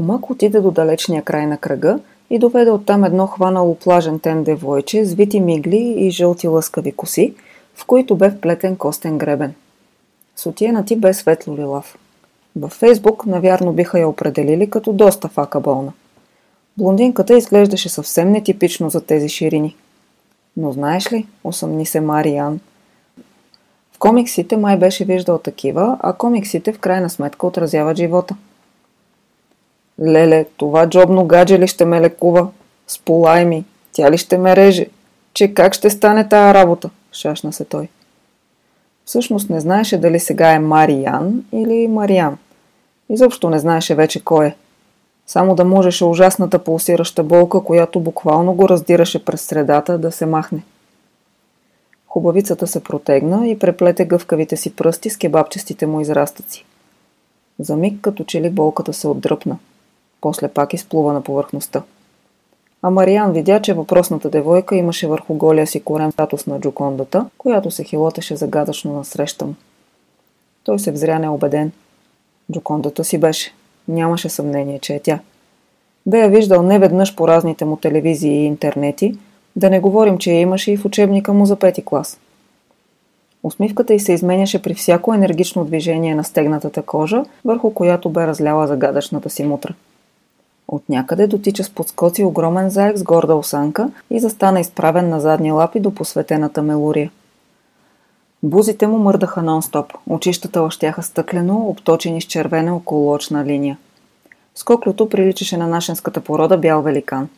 Комък отиде до далечния край на кръга и доведе оттам едно хванало плажен тен девойче с вити мигли и жълти лъскави коси, в които бе вплетен костен гребен. Сотиена ти бе светло лилав. Във Фейсбук навярно биха я определили като доста фака болна. Блондинката изглеждаше съвсем нетипично за тези ширини. Но знаеш ли, усъмни се Мариан, в комиксите май беше виждал такива, а комиксите в крайна сметка отразяват живота. Леле, това джобно гадже ли ще ме лекува? Сполай ми, тя ли ще ме реже? Че как ще стане тая работа? Шашна се той. Всъщност не знаеше дали сега е Мариан или Мариан. Изобщо не знаеше вече кой е. Само да можеше ужасната пулсираща болка, която буквално го раздираше през средата, да се махне. Хубавицата се протегна и преплете гъвкавите си пръсти с кебабчестите му израстъци. За миг като че ли болката се отдръпна. После пак изплува на повърхността. А Мариан видя, че въпросната девойка имаше върху голия си корем статус на джокондата, която се хилотеше загадъчно насреща му. Той се взря неубеден. Джокондата си беше. Нямаше съмнение, че е тя. Бе я виждал неведнъж по разните му телевизии и интернети, да не говорим, че я имаше и в учебника му за пети клас. Усмивката й се изменяше при всяко енергично движение на стегнатата кожа, върху която бе разляла загадъчната си мутра. От някъде дотича с подскоци огромен заек с горда осанка и застана изправен на задни лапи до посветената мелурия. Бузите му мърдаха нон-стоп, очищата лъщяха стъклено, обточени с червена около очна линия. Скоклюто приличаше на нашенската порода бял великан.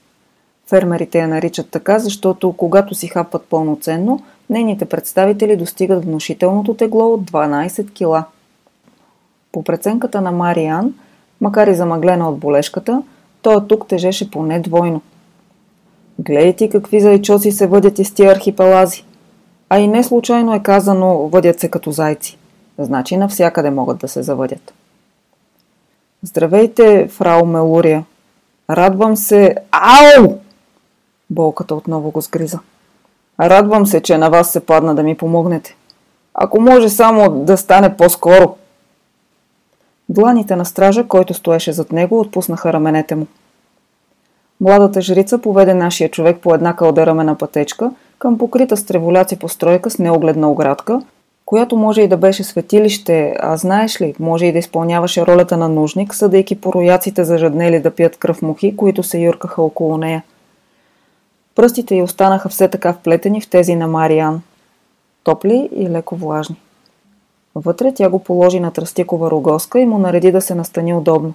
Фермерите я наричат така, защото когато си хапват пълноценно, нейните представители достигат внушителното тегло от 12 кила. По преценката на Мариан, макар и замъглена от болешката, той тук тежеше поне двойно. Гледай ти какви зайчоци се въдят из тия архипелази. А и не случайно е казано въдят се като зайци. Значи навсякъде могат да се завъдят. Здравейте, фрау Мелурия. Радвам се... Ау! Болката отново го сгриза. Радвам се, че на вас се падна да ми помогнете. Ако може само да стане по-скоро. Дланите на стража, който стоеше зад него, отпуснаха раменете му. Младата жрица поведе нашия човек по една кълдерамена пътечка към покрита с треволяци постройка с неогледна оградка, която може и да беше светилище, а знаеш ли, може и да изпълняваше ролята на нужник, съдейки по рояците зажаднели да пият кръв мухи, които се юркаха около нея. Пръстите й останаха все така вплетени в тези на Мариан. Топли и леко влажни. Вътре тя го положи на тръстикова рогоска и му нареди да се настани удобно.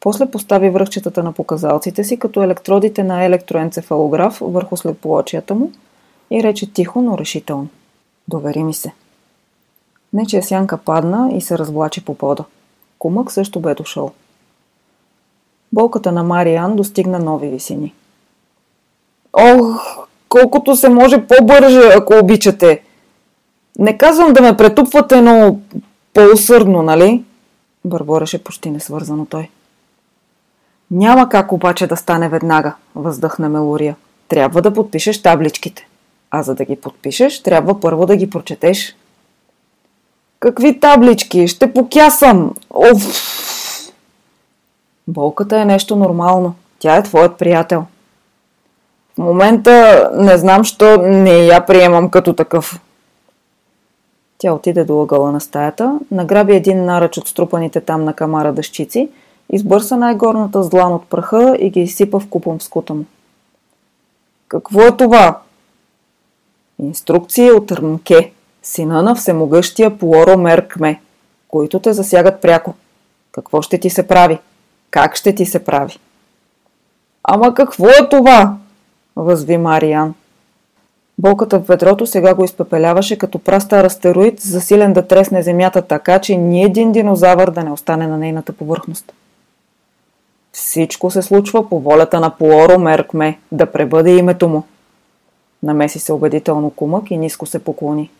После постави връхчетата на показалците си, като електродите на електроенцефалограф върху слепоочията му и рече тихо, но решително. Довери ми се. Нечия сянка падна и се разблачи по пода. Кумък също бе дошъл. Болката на Мариан достигна нови висини. Ох, колкото се може по-бърже, ако обичате. Не казвам да ме претупвате, но по-усърдно, нали? Бърбореше почти несвързано той. Няма как обаче да стане веднага, въздъхна Мелория. Трябва да подпишеш табличките. А за да ги подпишеш, трябва първо да ги прочетеш. Какви таблички? Ще покясам! Оф! Болката е нещо нормално. Тя е твоят приятел. В момента не знам, що не я приемам като такъв. Тя отиде до ъгъла на стаята, награби един наръч от струпаните там на камара дъщици, избърса най-горната злан от праха и ги изсипа в купом в скута му. Какво е това? Инструкции от Рмке, сина на всемогъщия Пуоро Меркме, които те засягат пряко. Какво ще ти се прави? Как ще ти се прави? Ама какво е това? възви Мариан. Болката в ведрото сега го изпепеляваше като прастар астероид, засилен да тресне земята така, че ни един динозавър да не остане на нейната повърхност. Всичко се случва по волята на Пуоро Меркме, да пребъде името му. Намеси се убедително кумък и ниско се поклони.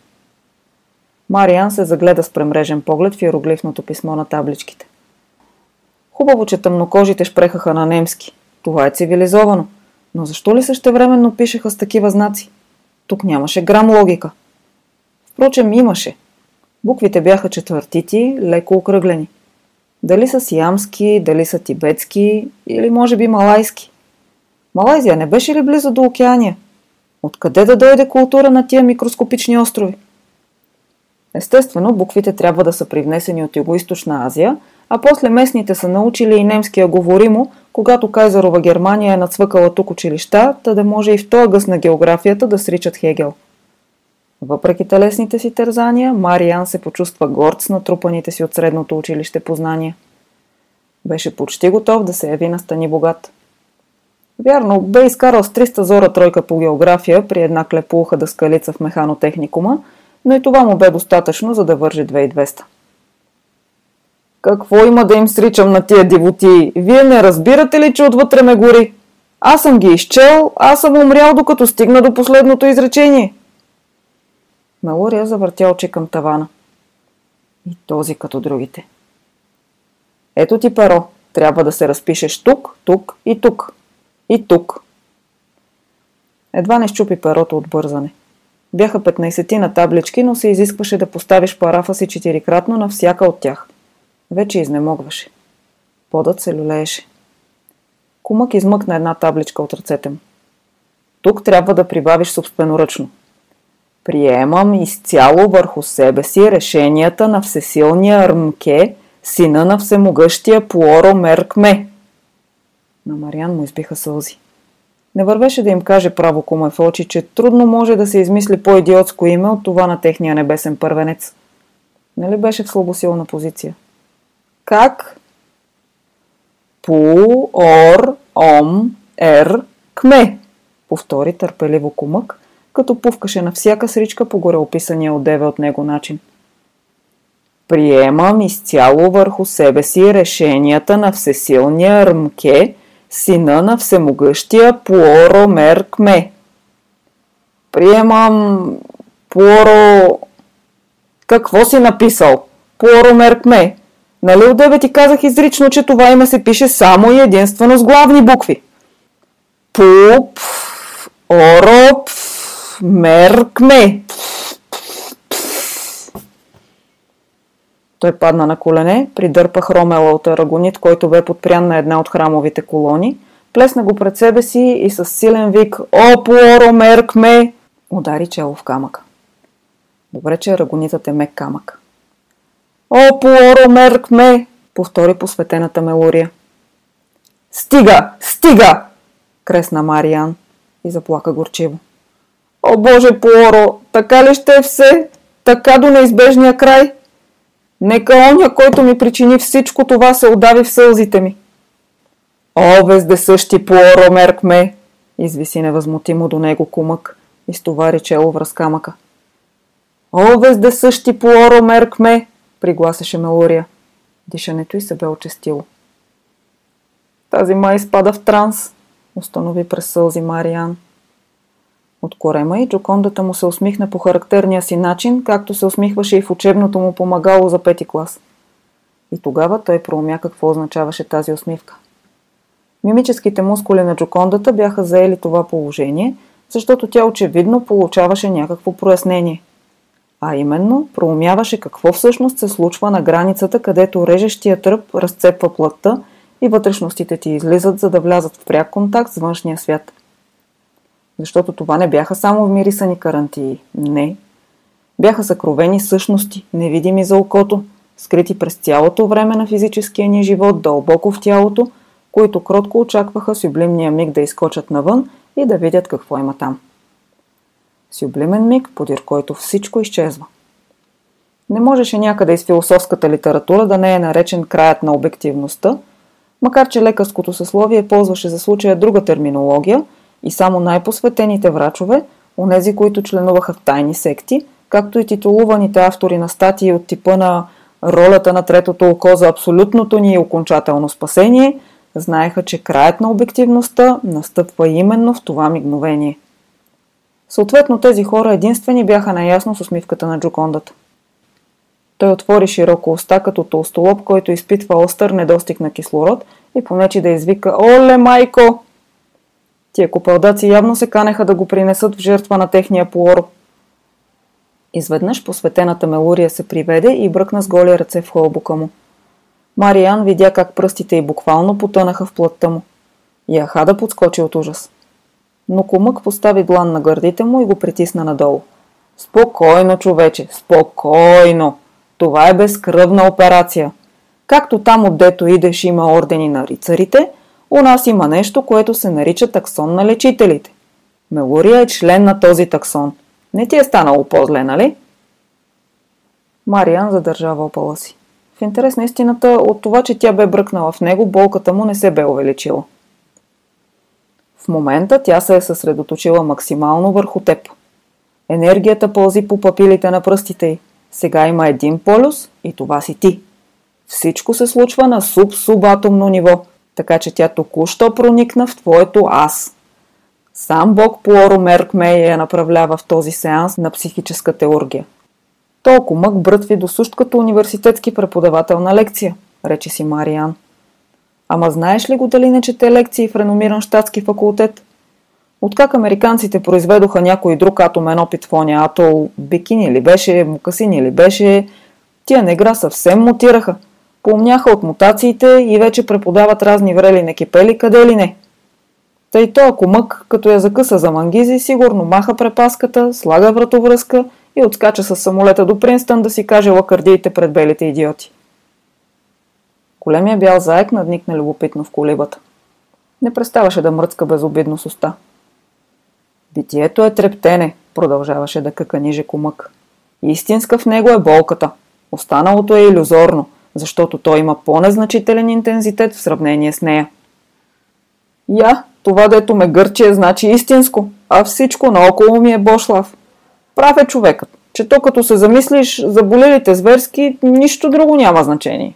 Мариан се загледа с премрежен поглед в иероглифното писмо на табличките. Хубаво, че тъмнокожите шпрехаха на немски. Това е цивилизовано. Но защо ли същевременно пишеха с такива знаци? Тук нямаше грам логика. Впрочем, имаше. Буквите бяха четвъртити, леко окръглени. Дали са сиамски, дали са тибетски или може би малайски. Малайзия не беше ли близо до океания? Откъде да дойде култура на тия микроскопични острови? Естествено, буквите трябва да са привнесени от Юго-Источна Азия, а после местните са научили и немския говоримо, когато Кайзарова Германия е нацвъкала тук училища, та да може и в този гъс на географията да сричат Хегел. Въпреки телесните си тързания, Мариан се почувства горд с натрупаните си от средното училище познания. Беше почти готов да се яви на Стани Богат. Вярно, бе изкарал с 300 зора тройка по география при една клепулха да скалица в механотехникума, но и това му бе достатъчно, за да вържи 2200. Какво има да им сричам на тия дивоти? Вие не разбирате ли, че отвътре ме гори? Аз съм ги изчел, аз съм умрял, докато стигна до последното изречение. Мелория завъртя очи към тавана. И този като другите. Ето ти перо. Трябва да се разпишеш тук, тук и тук. И тук. Едва не щупи перото от бързане. Бяха 15 на таблички, но се изискваше да поставиш парафа си четирикратно на всяка от тях. Вече изнемогваше. Подът се люлееше. Кумък измъкна една табличка от ръцете му. Тук трябва да прибавиш собственоръчно. Приемам изцяло върху себе си решенията на всесилния Армке, сина на всемогъщия Пуоро Меркме. На Мариан му избиха сълзи. Не вървеше да им каже право кума в очи, че трудно може да се измисли по-идиотско име от това на техния небесен първенец. Нали беше в слабосилна позиция? Как? Пу, ор, ом, ер, кме, повтори търпеливо кумък, като пувкаше на всяка сричка по гореописания от деве от него начин. Приемам изцяло върху себе си решенията на всесилния Рмке, сина на всемогъщия Пуоро Меркме. Приемам Пуоро... Какво си написал? Пуоро Меркме. Нали от тебе ти казах изрично, че това име се пише само и единствено с главни букви? Пуп, Ороп, Меркме. Той падна на колене, придърпа хромела от арагонит, който бе подпрян на една от храмовите колони, плесна го пред себе си и с силен вик «О, Пуоро, меркме!» удари чело в камъка. Добре, че арагонитът е мек камък. «О, Пуоро, меркме!» повтори посветената мелория. «Стига! Стига!» кресна Мариан и заплака горчиво. О, Боже, Пуоро, така ли ще е все? Така до неизбежния край? Нека оня, който ми причини всичко това, се удави в сълзите ми. О, вездесъщи Пуоро, меркме! Извиси невъзмутимо до него кумък и стовари чело в разкамъка. О, вездесъщи Пуоро, меркме! Пригласеше Мелория. Дишането й се бе очестило. Тази май спада в транс, установи през сълзи Мариан. От корема и джокондата му се усмихна по характерния си начин, както се усмихваше и в учебното му помагало за пети клас. И тогава той проумя какво означаваше тази усмивка. Мимическите мускули на джокондата бяха заели това положение, защото тя очевидно получаваше някакво прояснение. А именно, проумяваше какво всъщност се случва на границата, където режещия тръп разцепва плътта и вътрешностите ти излизат, за да влязат в пряк контакт с външния свят – защото това не бяха само вмирисани карантии. Не. Бяха съкровени същности, невидими за окото, скрити през цялото време на физическия ни живот, дълбоко в тялото, които кротко очакваха сюблимния миг да изкочат навън и да видят какво има там. Сюблимен миг, подир който всичко изчезва. Не можеше някъде из философската литература да не е наречен краят на обективността, макар че лекарското съсловие ползваше за случая друга терминология – и само най-посветените врачове, онези, които членуваха в тайни секти, както и титулуваните автори на статии от типа на ролята на третото око за абсолютното ни и окончателно спасение, знаеха, че краят на обективността настъпва именно в това мигновение. Съответно, тези хора единствени бяха наясно с усмивката на Джокондата. Той отвори широко уста като толстолоб, който изпитва остър недостиг на кислород и понечи да извика «Оле, майко!» Тия купалдаци явно се канеха да го принесат в жертва на техния пуор. Изведнъж посветената Мелурия се приведе и бръкна с голи ръце в хълбука му. Мариан видя как пръстите й буквално потънаха в плътта му. Яха да подскочи от ужас. Но комък постави длан на гърдите му и го притисна надолу. Спокойно, човече, спокойно. Това е безкръвна операция. Както там отдето идеш има ордени на рицарите, у нас има нещо, което се нарича таксон на лечителите. Мелория е член на този таксон. Не ти е станало по-зле, нали? Мариан задържа опала си. В интерес на истината, от това, че тя бе бръкнала в него, болката му не се бе увеличила. В момента тя се е съсредоточила максимално върху теб. Енергията пълзи по папилите на пръстите й. Сега има един полюс и това си ти. Всичко се случва на суб-субатомно ниво, така че тя току-що проникна в твоето аз. Сам Бог по Меркмей я направлява в този сеанс на психическа теоргия. Толкова мък брътви до сущ като университетски преподавател на лекция, рече си Мариан. Ама знаеш ли го дали не чете лекции в реномиран щатски факултет? Откак американците произведоха някой друг атомен опит в оня атол, бикини ли беше, мукасини ли беше, тия негра съвсем мутираха. Поумняха от мутациите и вече преподават разни врели некипели къде ли не. Тъй то ако мък, като я закъса за мангизи, сигурно маха препаската, слага вратовръзка и отскача с самолета до Принстън да си каже лакардиите пред белите идиоти. Големия бял заек надникна любопитно в колибата. Не преставаше да мръцка безобидно с уста. Битието е трептене, продължаваше да къка ниже комък. Истинска в него е болката. Останалото е иллюзорно, защото той има по-незначителен интензитет в сравнение с нея. Я, това дето ме гърче, значи истинско, а всичко наоколо ми е бошлав. Прав е човекът, че то като се замислиш за болелите зверски, нищо друго няма значение.